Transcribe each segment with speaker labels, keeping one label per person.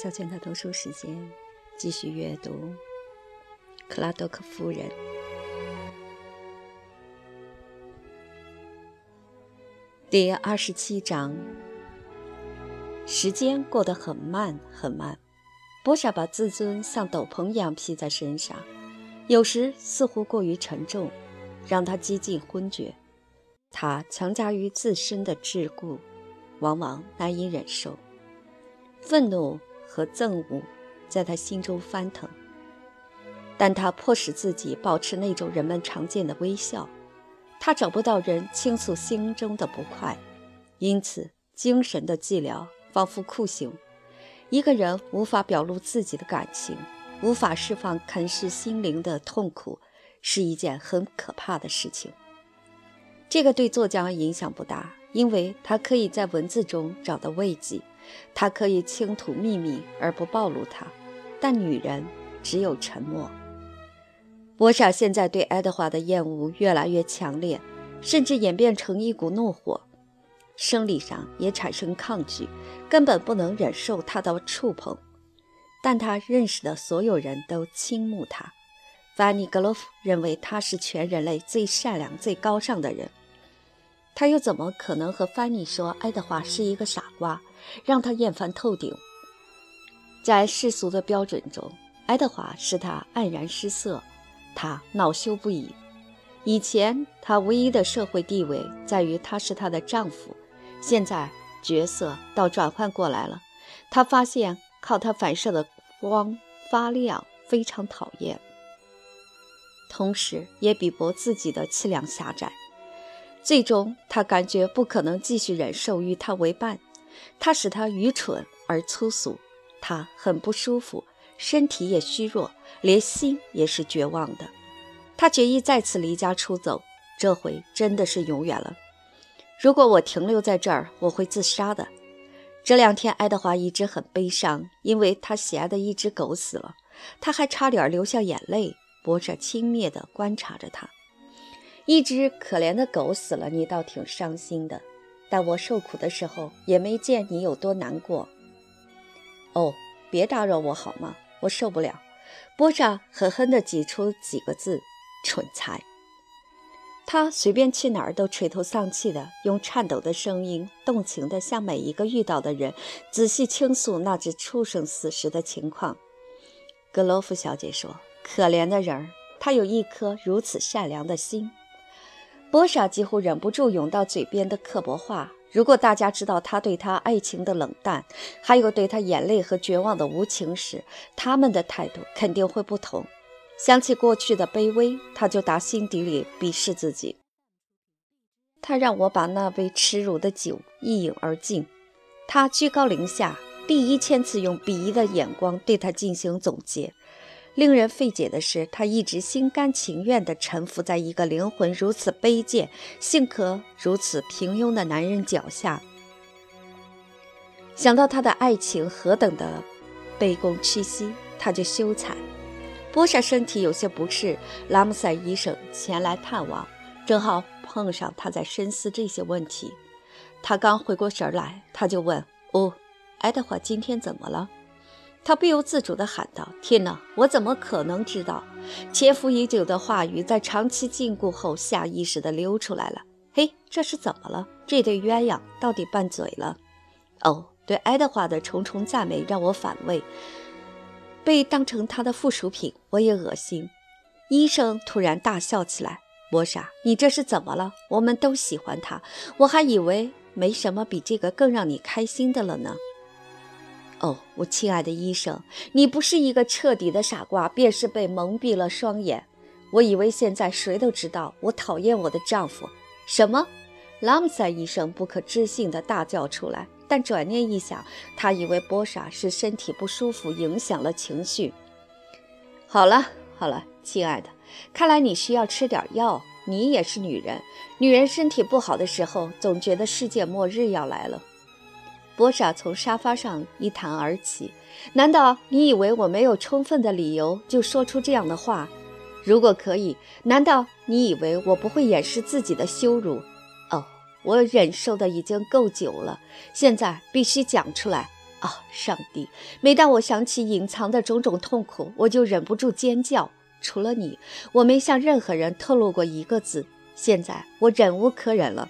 Speaker 1: 毛小娟的读书时间，继续阅读《克拉多克夫人》第二十七章。时间过得很慢很慢，波莎把自尊像斗篷一样披在身上，有时似乎过于沉重，让他几近昏厥。他强加于自身的桎梏，往往难以忍受，愤怒。和憎恶在他心中翻腾，但他迫使自己保持那种人们常见的微笑。他找不到人倾诉心中的不快，因此精神的寂寥仿佛酷刑。一个人无法表露自己的感情，无法释放啃噬心灵的痛苦，是一件很可怕的事情。这个对作家影响不大，因为他可以在文字中找到慰藉。他可以倾吐秘密而不暴露他，但女人只有沉默。波莎现在对爱德华的厌恶越来越强烈，甚至演变成一股怒火，生理上也产生抗拒，根本不能忍受他的触碰。但他认识的所有人都倾慕他。凡尼格洛夫认为他是全人类最善良、最高尚的人，他又怎么可能和范尼说爱德华是一个傻瓜？让他厌烦透顶。在世俗的标准中，爱德华使他黯然失色，他恼羞不已。以前，他唯一的社会地位在于他是她的丈夫，现在角色倒转换过来了。他发现靠他反射的光发亮非常讨厌，同时也比薄自己的气量狭窄。最终，他感觉不可能继续忍受与他为伴。他使他愚蠢而粗俗，他很不舒服，身体也虚弱，连心也是绝望的。他决意再次离家出走，这回真的是永远了。如果我停留在这儿，我会自杀的。这两天，爱德华一直很悲伤，因为他喜爱的一只狗死了，他还差点流下眼泪。波着轻蔑地观察着他，一只可怜的狗死了，你倒挺伤心的。但我受苦的时候，也没见你有多难过。哦，别打扰我好吗？我受不了。波莎狠狠地挤出几个字：“蠢材。”他随便去哪儿都垂头丧气的，用颤抖的声音，动情地向每一个遇到的人仔细倾诉那只畜生死时的情况。格罗夫小姐说：“可怜的人儿，他有一颗如此善良的心。”波莎几乎忍不住涌到嘴边的刻薄话。如果大家知道他对他爱情的冷淡，还有对他眼泪和绝望的无情时，他们的态度肯定会不同。想起过去的卑微，他就打心底里鄙视自己。他让我把那杯耻辱的酒一饮而尽。他居高临下，第一千次用鄙夷的眼光对他进行总结。令人费解的是，他一直心甘情愿地臣服在一个灵魂如此卑贱、性格如此平庸的男人脚下。想到他的爱情何等的卑躬屈膝，他就羞惭。波莎身体有些不适，拉姆塞医生前来探望，正好碰上他在深思这些问题。他刚回过神来，他就问：“哦，爱德华今天怎么了？”他不由自主地喊道：“天哪！我怎么可能知道？”潜伏已久的话语在长期禁锢后下意识地溜出来了。嘿，这是怎么了？这对鸳鸯到底拌嘴了？哦，对爱德华的重重赞美让我反胃，被当成他的附属品，我也恶心。医生突然大笑起来：“波莎，你这是怎么了？我们都喜欢他，我还以为没什么比这个更让你开心的了呢。”哦，我亲爱的医生，你不是一个彻底的傻瓜，便是被蒙蔽了双眼。我以为现在谁都知道我讨厌我的丈夫。什么？拉姆塞医生不可置信地大叫出来。但转念一想，他以为波莎是身体不舒服，影响了情绪。好了好了，亲爱的，看来你需要吃点药。你也是女人，女人身体不好的时候，总觉得世界末日要来了。波莎从沙发上一弹而起。难道你以为我没有充分的理由就说出这样的话？如果可以，难道你以为我不会掩饰自己的羞辱？哦，我忍受的已经够久了，现在必须讲出来。啊，上帝！每当我想起隐藏的种种痛苦，我就忍不住尖叫。除了你，我没向任何人透露过一个字。现在我忍无可忍了。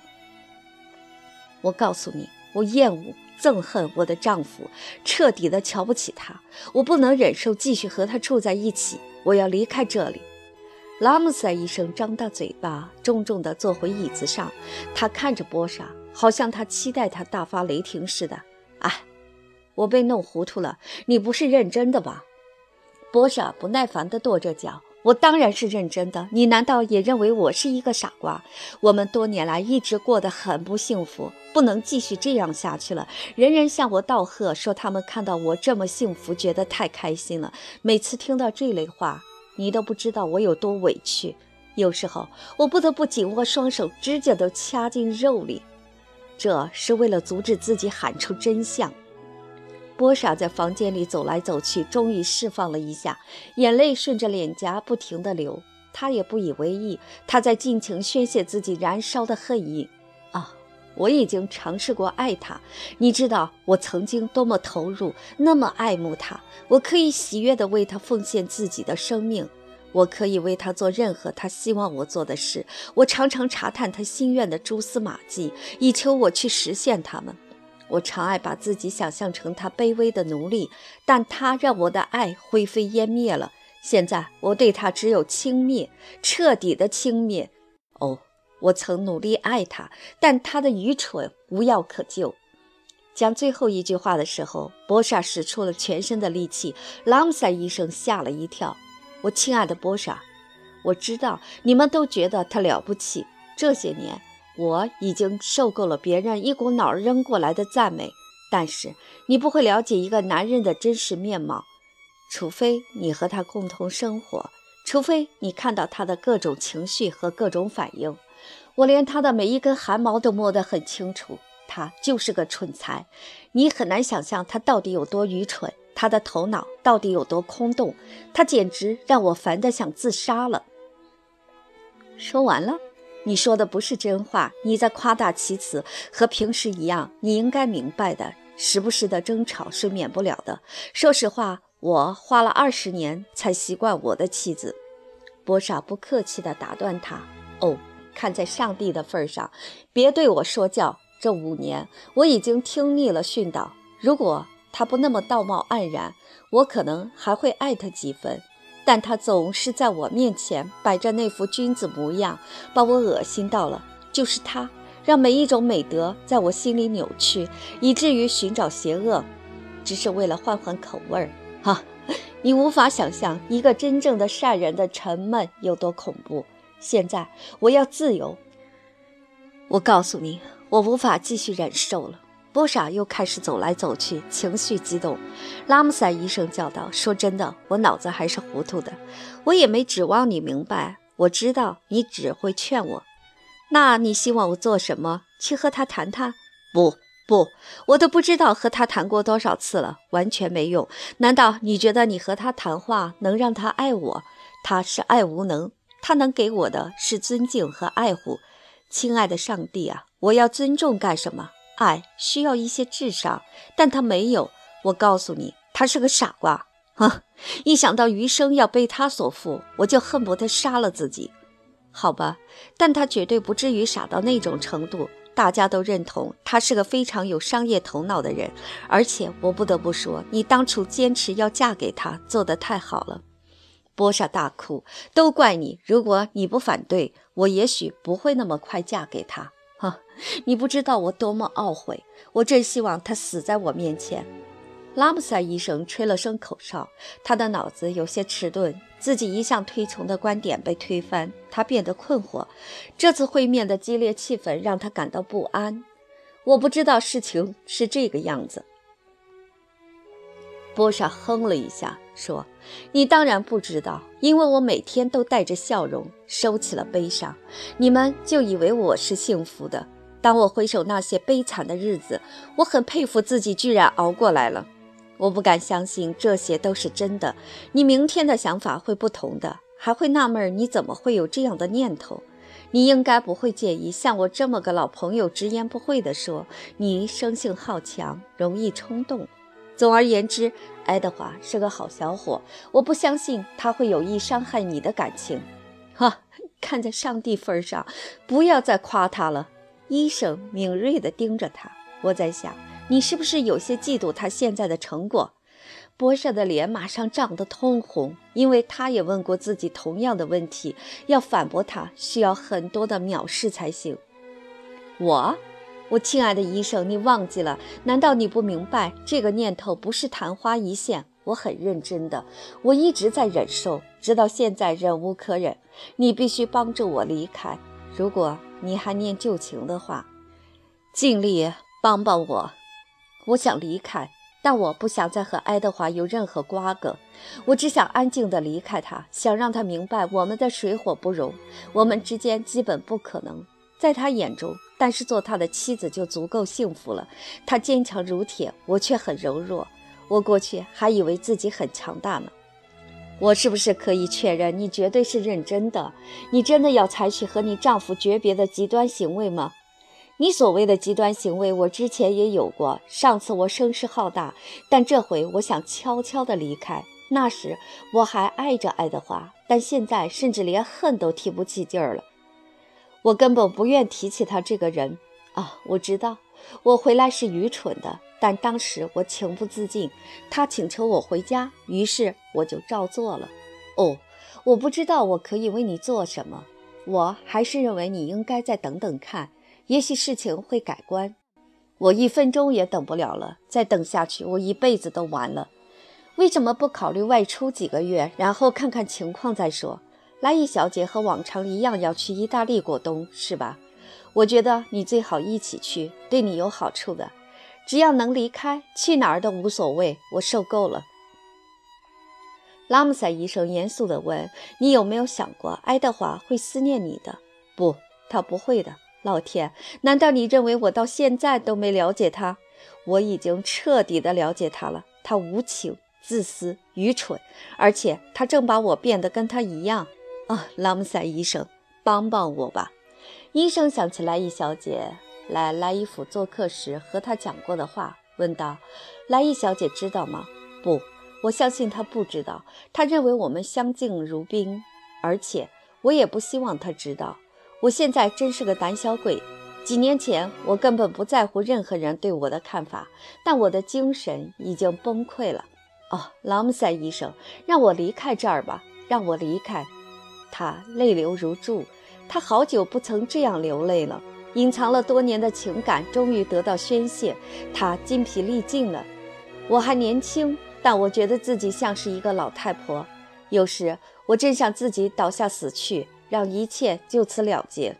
Speaker 1: 我告诉你，我厌恶、憎恨我的丈夫，彻底的瞧不起他。我不能忍受继续和他住在一起。我要离开这里。拉姆塞医生张大嘴巴，重重地坐回椅子上。他看着波莎，好像他期待他大发雷霆似的。哎，我被弄糊涂了。你不是认真的吧？波莎不耐烦地跺着脚。我当然是认真的。你难道也认为我是一个傻瓜？我们多年来一直过得很不幸福，不能继续这样下去了。人人向我道贺，说他们看到我这么幸福，觉得太开心了。每次听到这类话。你都不知道我有多委屈，有时候我不得不紧握双手，指甲都掐进肉里，这是为了阻止自己喊出真相。波莎在房间里走来走去，终于释放了一下，眼泪顺着脸颊不停地流。他也不以为意，他在尽情宣泄自己燃烧的恨意。啊，我已经尝试过爱他，你知道我曾经多么投入，那么爱慕他。我可以喜悦地为他奉献自己的生命，我可以为他做任何他希望我做的事。我常常查探他心愿的蛛丝马迹，以求我去实现他们。我常爱把自己想象成他卑微的奴隶，但他让我的爱灰飞烟灭了。现在我对他只有轻蔑，彻底的轻蔑。哦，我曾努力爱他，但他的愚蠢无药可救。讲最后一句话的时候，波莎使出了全身的力气。朗姆塞医生吓了一跳。我亲爱的波莎，我知道你们都觉得他了不起。这些年，我已经受够了别人一股脑扔过来的赞美。但是，你不会了解一个男人的真实面貌，除非你和他共同生活，除非你看到他的各种情绪和各种反应。我连他的每一根汗毛都摸得很清楚。他就是个蠢材，你很难想象他到底有多愚蠢，他的头脑到底有多空洞，他简直让我烦得想自杀了。说完了，你说的不是真话，你在夸大其词，和平时一样。你应该明白的，时不时的争吵是免不了的。说实话，我花了二十年才习惯我的妻子。波莎不客气地打断他：“哦，看在上帝的份上，别对我说教。”这五年，我已经听腻了训导。如果他不那么道貌岸然，我可能还会爱他几分。但他总是在我面前摆着那副君子模样，把我恶心到了。就是他，让每一种美德在我心里扭曲，以至于寻找邪恶，只是为了换换口味儿。哈，你无法想象一个真正的善人的沉闷有多恐怖。现在我要自由。我告诉你。我无法继续忍受了。波莎又开始走来走去，情绪激动。拉姆塞医生叫道：“说真的，我脑子还是糊涂的。我也没指望你明白。我知道你只会劝我。那你希望我做什么？去和他谈谈？不，不，我都不知道和他谈过多少次了，完全没用。难道你觉得你和他谈话能让他爱我？他是爱无能。他能给我的是尊敬和爱护。亲爱的上帝啊！”我要尊重干什么？爱需要一些智商，但他没有。我告诉你，他是个傻瓜。哼！一想到余生要被他所负，我就恨不得杀了自己。好吧，但他绝对不至于傻到那种程度。大家都认同他是个非常有商业头脑的人，而且我不得不说，你当初坚持要嫁给他，做得太好了。波莎大哭，都怪你！如果你不反对，我也许不会那么快嫁给他。你不知道我多么懊悔！我真希望他死在我面前。拉姆塞医生吹了声口哨，他的脑子有些迟钝，自己一向推崇的观点被推翻，他变得困惑。这次会面的激烈气氛让他感到不安。我不知道事情是这个样子。波莎哼了一下，说：“你当然不知道，因为我每天都带着笑容，收起了悲伤。你们就以为我是幸福的。当我回首那些悲惨的日子，我很佩服自己，居然熬过来了。我不敢相信这些都是真的。你明天的想法会不同的，还会纳闷你怎么会有这样的念头。你应该不会介意像我这么个老朋友直言不讳地说，你生性好强，容易冲动。”总而言之，爱德华是个好小伙，我不相信他会有意伤害你的感情。哈，看在上帝份上，不要再夸他了。医生敏锐地盯着他，我在想，你是不是有些嫉妒他现在的成果？波莎的脸马上涨得通红，因为他也问过自己同样的问题。要反驳他，需要很多的藐视才行。我，我亲爱的医生，你忘记了？难道你不明白这个念头不是昙花一现？我很认真的，我一直在忍受，直到现在忍无可忍。你必须帮助我离开。如果你还念旧情的话，尽力帮帮我。我想离开。但我不想再和爱德华有任何瓜葛，我只想安静地离开他，想让他明白我们的水火不容，我们之间基本不可能。在他眼中，但是做他的妻子就足够幸福了。他坚强如铁，我却很柔弱。我过去还以为自己很强大呢。我是不是可以确认你绝对是认真的？你真的要采取和你丈夫诀别的极端行为吗？你所谓的极端行为，我之前也有过。上次我声势浩大，但这回我想悄悄地离开。那时我还爱着爱德华，但现在甚至连恨都提不起劲儿了。我根本不愿提起他这个人啊！我知道我回来是愚蠢的，但当时我情不自禁。他请求我回家，于是我就照做了。哦，我不知道我可以为你做什么。我还是认为你应该再等等看。也许事情会改观，我一分钟也等不了了。再等下去，我一辈子都完了。为什么不考虑外出几个月，然后看看情况再说？莱伊小姐和往常一样要去意大利过冬，是吧？我觉得你最好一起去，对你有好处的。只要能离开，去哪儿都无所谓。我受够了。拉姆塞医生严肃地问：“你有没有想过，爱德华会思念你的？不，他不会的。”老天，难道你认为我到现在都没了解他？我已经彻底的了解他了。他无情、自私、愚蠢，而且他正把我变得跟他一样。啊，拉姆塞医生，帮帮我吧！医生想起莱伊小姐来莱伊府做客时和她讲过的话，问道：“莱伊小姐知道吗？”“不，我相信她不知道。她认为我们相敬如宾，而且我也不希望她知道。”我现在真是个胆小鬼。几年前，我根本不在乎任何人对我的看法，但我的精神已经崩溃了。哦，朗姆塞医生，让我离开这儿吧，让我离开。他泪流如注，他好久不曾这样流泪了。隐藏了多年的情感终于得到宣泄，他筋疲力尽了。我还年轻，但我觉得自己像是一个老太婆。有时，我真想自己倒下死去。让一切就此了结。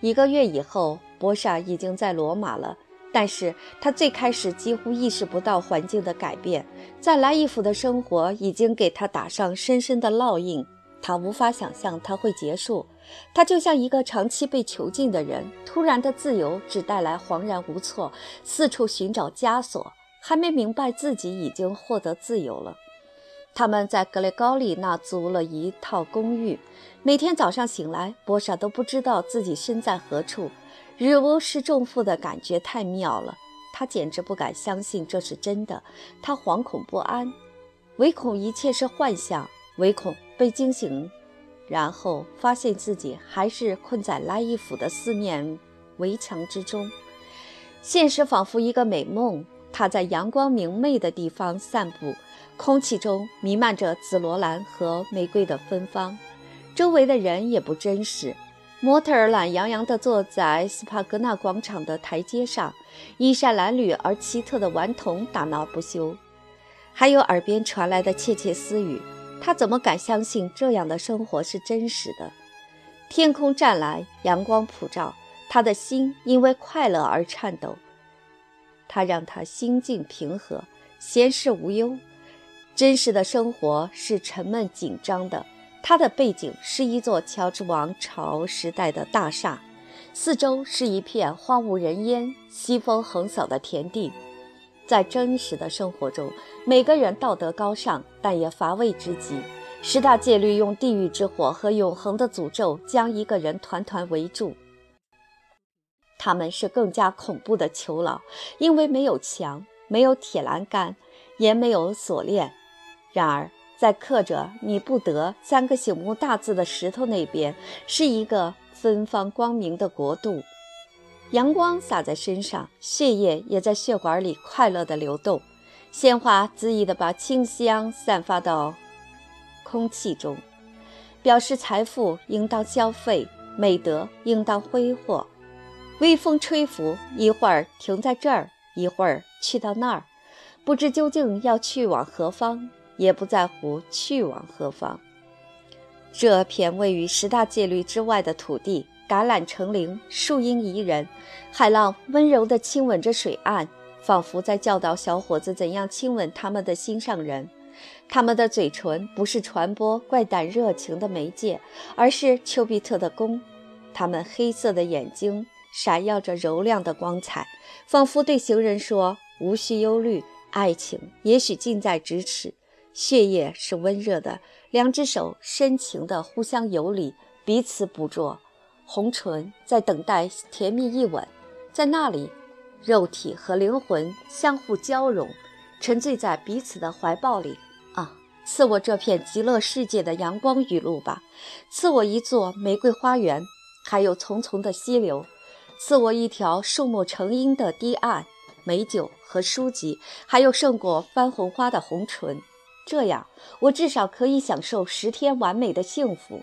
Speaker 1: 一个月以后，博莎已经在罗马了，但是他最开始几乎意识不到环境的改变，在莱伊府的生活已经给他打上深深的烙印，他无法想象它会结束。他就像一个长期被囚禁的人，突然的自由只带来恍然无措，四处寻找枷锁，还没明白自己已经获得自由了。他们在格雷高利那租了一套公寓。每天早上醒来，波莎都不知道自己身在何处，日无是重负的感觉太妙了。他简直不敢相信这是真的，他惶恐不安，唯恐一切是幻象，唯恐被惊醒，然后发现自己还是困在拉伊府的四面围墙之中。现实仿佛一个美梦。他在阳光明媚的地方散步。空气中弥漫着紫罗兰和玫瑰的芬芳，周围的人也不真实。模特儿懒洋洋地坐在斯帕格纳广场的台阶上，衣衫褴褛而奇特的顽童打闹不休，还有耳边传来的窃窃私语。他怎么敢相信这样的生活是真实的？天空湛蓝，阳光普照，他的心因为快乐而颤抖。他让他心境平和，闲事无忧。真实的生活是沉闷紧张的，他的背景是一座乔治王朝时代的大厦，四周是一片荒无人烟、西风横扫的田地。在真实的生活中，每个人道德高尚，但也乏味之极。十大戒律用地狱之火和永恒的诅咒将一个人团团围住。他们是更加恐怖的囚牢，因为没有墙。没有铁栏杆，也没有锁链。然而，在刻着“你不得”三个醒目大字的石头那边，是一个芬芳光明的国度。阳光洒在身上，血液也在血管里快乐地流动，鲜花恣意地把清香散发到空气中，表示财富应当消费，美德应当挥霍。微风吹拂，一会儿停在这儿，一会儿去到那儿，不知究竟要去往何方，也不在乎去往何方。这片位于十大戒律之外的土地。橄榄成林，树荫宜人，海浪温柔地亲吻着水岸，仿佛在教导小伙子怎样亲吻他们的心上人。他们的嘴唇不是传播怪诞热情的媒介，而是丘比特的弓。他们黑色的眼睛闪耀着柔亮的光彩，仿佛对行人说：“无需忧虑，爱情也许近在咫尺。”血液是温热的，两只手深情地互相游离，彼此捕捉。红唇在等待甜蜜一吻，在那里，肉体和灵魂相互交融，沉醉在彼此的怀抱里。啊，赐我这片极乐世界的阳光雨露吧，赐我一座玫瑰花园，还有淙淙的溪流，赐我一条树木成荫的堤岸，美酒和书籍，还有胜过番红花的红唇。这样，我至少可以享受十天完美的幸福。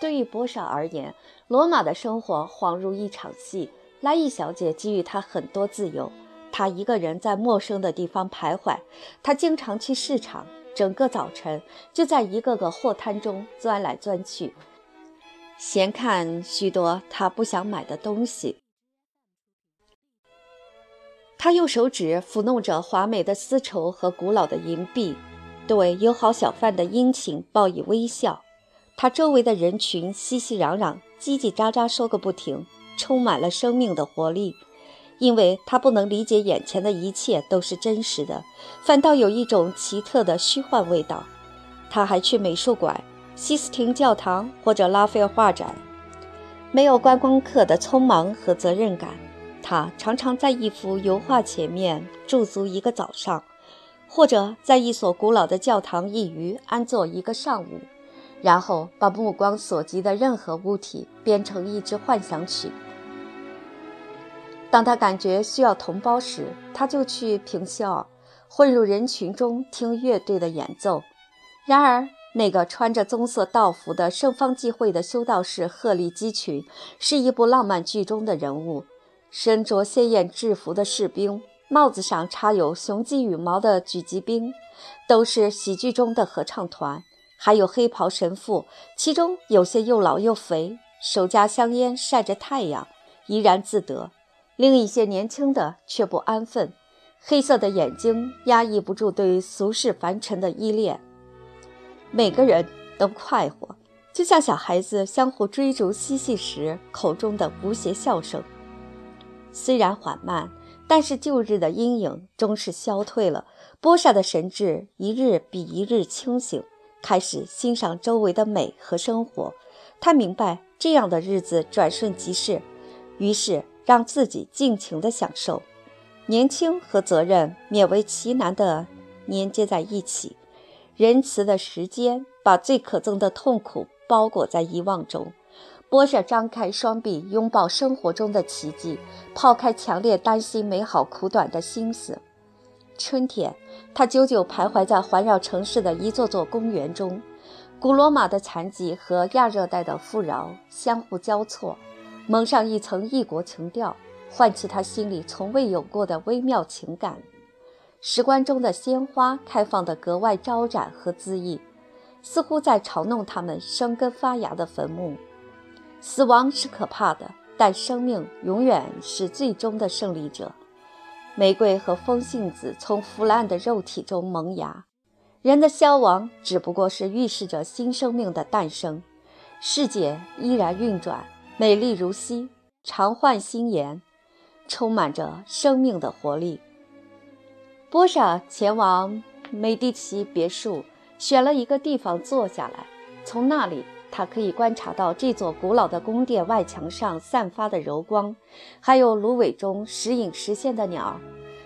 Speaker 1: 对于波莎而言，罗马的生活恍如一场戏。拉伊小姐给予他很多自由，她一个人在陌生的地方徘徊。她经常去市场，整个早晨就在一个个货摊中钻来钻去，闲看许多她不想买的东西。她用手指抚弄着华美的丝绸和古老的银币，对友好小贩的殷勤报以微笑。他周围的人群熙熙攘攘，叽叽喳喳说个不停，充满了生命的活力。因为他不能理解眼前的一切都是真实的，反倒有一种奇特的虚幻味道。他还去美术馆、西斯廷教堂或者拉斐尔画展，没有观光客的匆忙和责任感。他常常在一幅油画前面驻足一个早上，或者在一所古老的教堂一隅安坐一个上午。然后把目光所及的任何物体编成一支幻想曲。当他感觉需要同胞时，他就去平肖尔，混入人群中听乐队的演奏。然而，那个穿着棕色道服的圣方济会的修道士鹤立鸡群，是一部浪漫剧中的人物。身着鲜艳制服的士兵，帽子上插有雄鸡羽毛的狙击兵，都是喜剧中的合唱团。还有黑袍神父，其中有些又老又肥，手夹香烟，晒着太阳，怡然自得；另一些年轻的却不安分，黑色的眼睛压抑不住对俗世凡尘的依恋。每个人都快活，就像小孩子相互追逐嬉戏时口中的无邪笑声。虽然缓慢，但是旧日的阴影终是消退了。波莎的神智一日比一日清醒。开始欣赏周围的美和生活，他明白这样的日子转瞬即逝，于是让自己尽情的享受。年轻和责任勉为其难地连接在一起，仁慈的时间把最可憎的痛苦包裹在遗忘中。波舍张开双臂，拥抱生活中的奇迹，抛开强烈担心美好苦短的心思。春天，他久久徘徊在环绕城市的一座座公园中，古罗马的残疾和亚热带的富饶相互交错，蒙上一层异国情调，唤起他心里从未有过的微妙情感。石棺中的鲜花开放得格外招展和恣意，似乎在嘲弄他们生根发芽的坟墓。死亡是可怕的，但生命永远是最终的胜利者。玫瑰和风信子从腐烂的肉体中萌芽，人的消亡只不过是预示着新生命的诞生。世界依然运转，美丽如昔，常换新颜，充满着生命的活力。波莎前往美第奇别墅，选了一个地方坐下来，从那里。他可以观察到这座古老的宫殿外墙上散发的柔光，还有芦苇中时隐时现的鸟儿。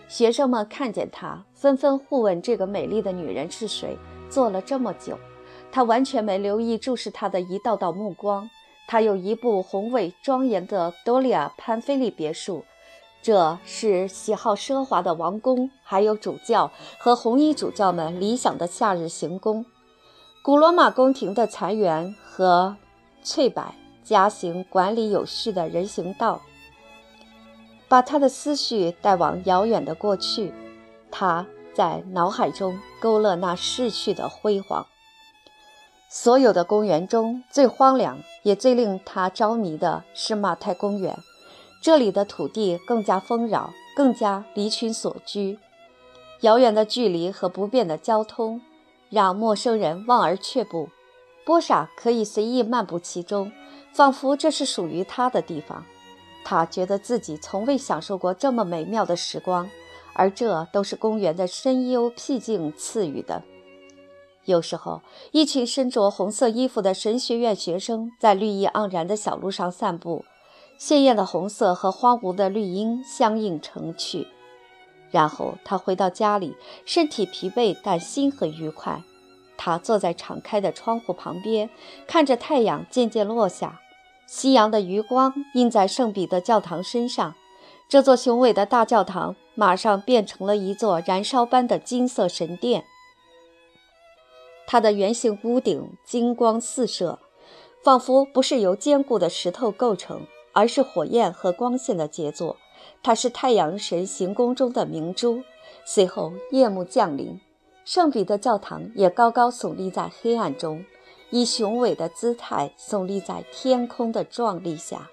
Speaker 1: 学生们看见他，纷纷互问这个美丽的女人是谁。坐了这么久，他完全没留意注视她的一道道目光。他有一部宏伟庄严的多利亚潘菲利别墅，这是喜好奢华的王公，还有主教和红衣主教们理想的夏日行宫。古罗马宫廷的残垣和翠柏夹行管理有序的人行道。把他的思绪带往遥远的过去，他在脑海中勾勒那逝去的辉煌。所有的公园中最荒凉也最令他着迷的是马太公园，这里的土地更加丰饶，更加离群所居。遥远的距离和不便的交通让陌生人望而却步。波莎可以随意漫步其中，仿佛这是属于他的地方。他觉得自己从未享受过这么美妙的时光，而这都是公园的深幽僻静赐予的。有时候，一群身着红色衣服的神学院学生在绿意盎然的小路上散步，鲜艳的红色和荒芜的绿荫相映成趣。然后他回到家里，身体疲惫，但心很愉快。他坐在敞开的窗户旁边，看着太阳渐渐落下。夕阳的余光映在圣彼得教堂身上，这座雄伟的大教堂马上变成了一座燃烧般的金色神殿。它的圆形屋顶金光四射，仿佛不是由坚固的石头构成，而是火焰和光线的杰作。它是太阳神行宫中的明珠。随后夜幕降临，圣彼得教堂也高高耸立在黑暗中。以雄伟的姿态耸立在天空的壮丽下。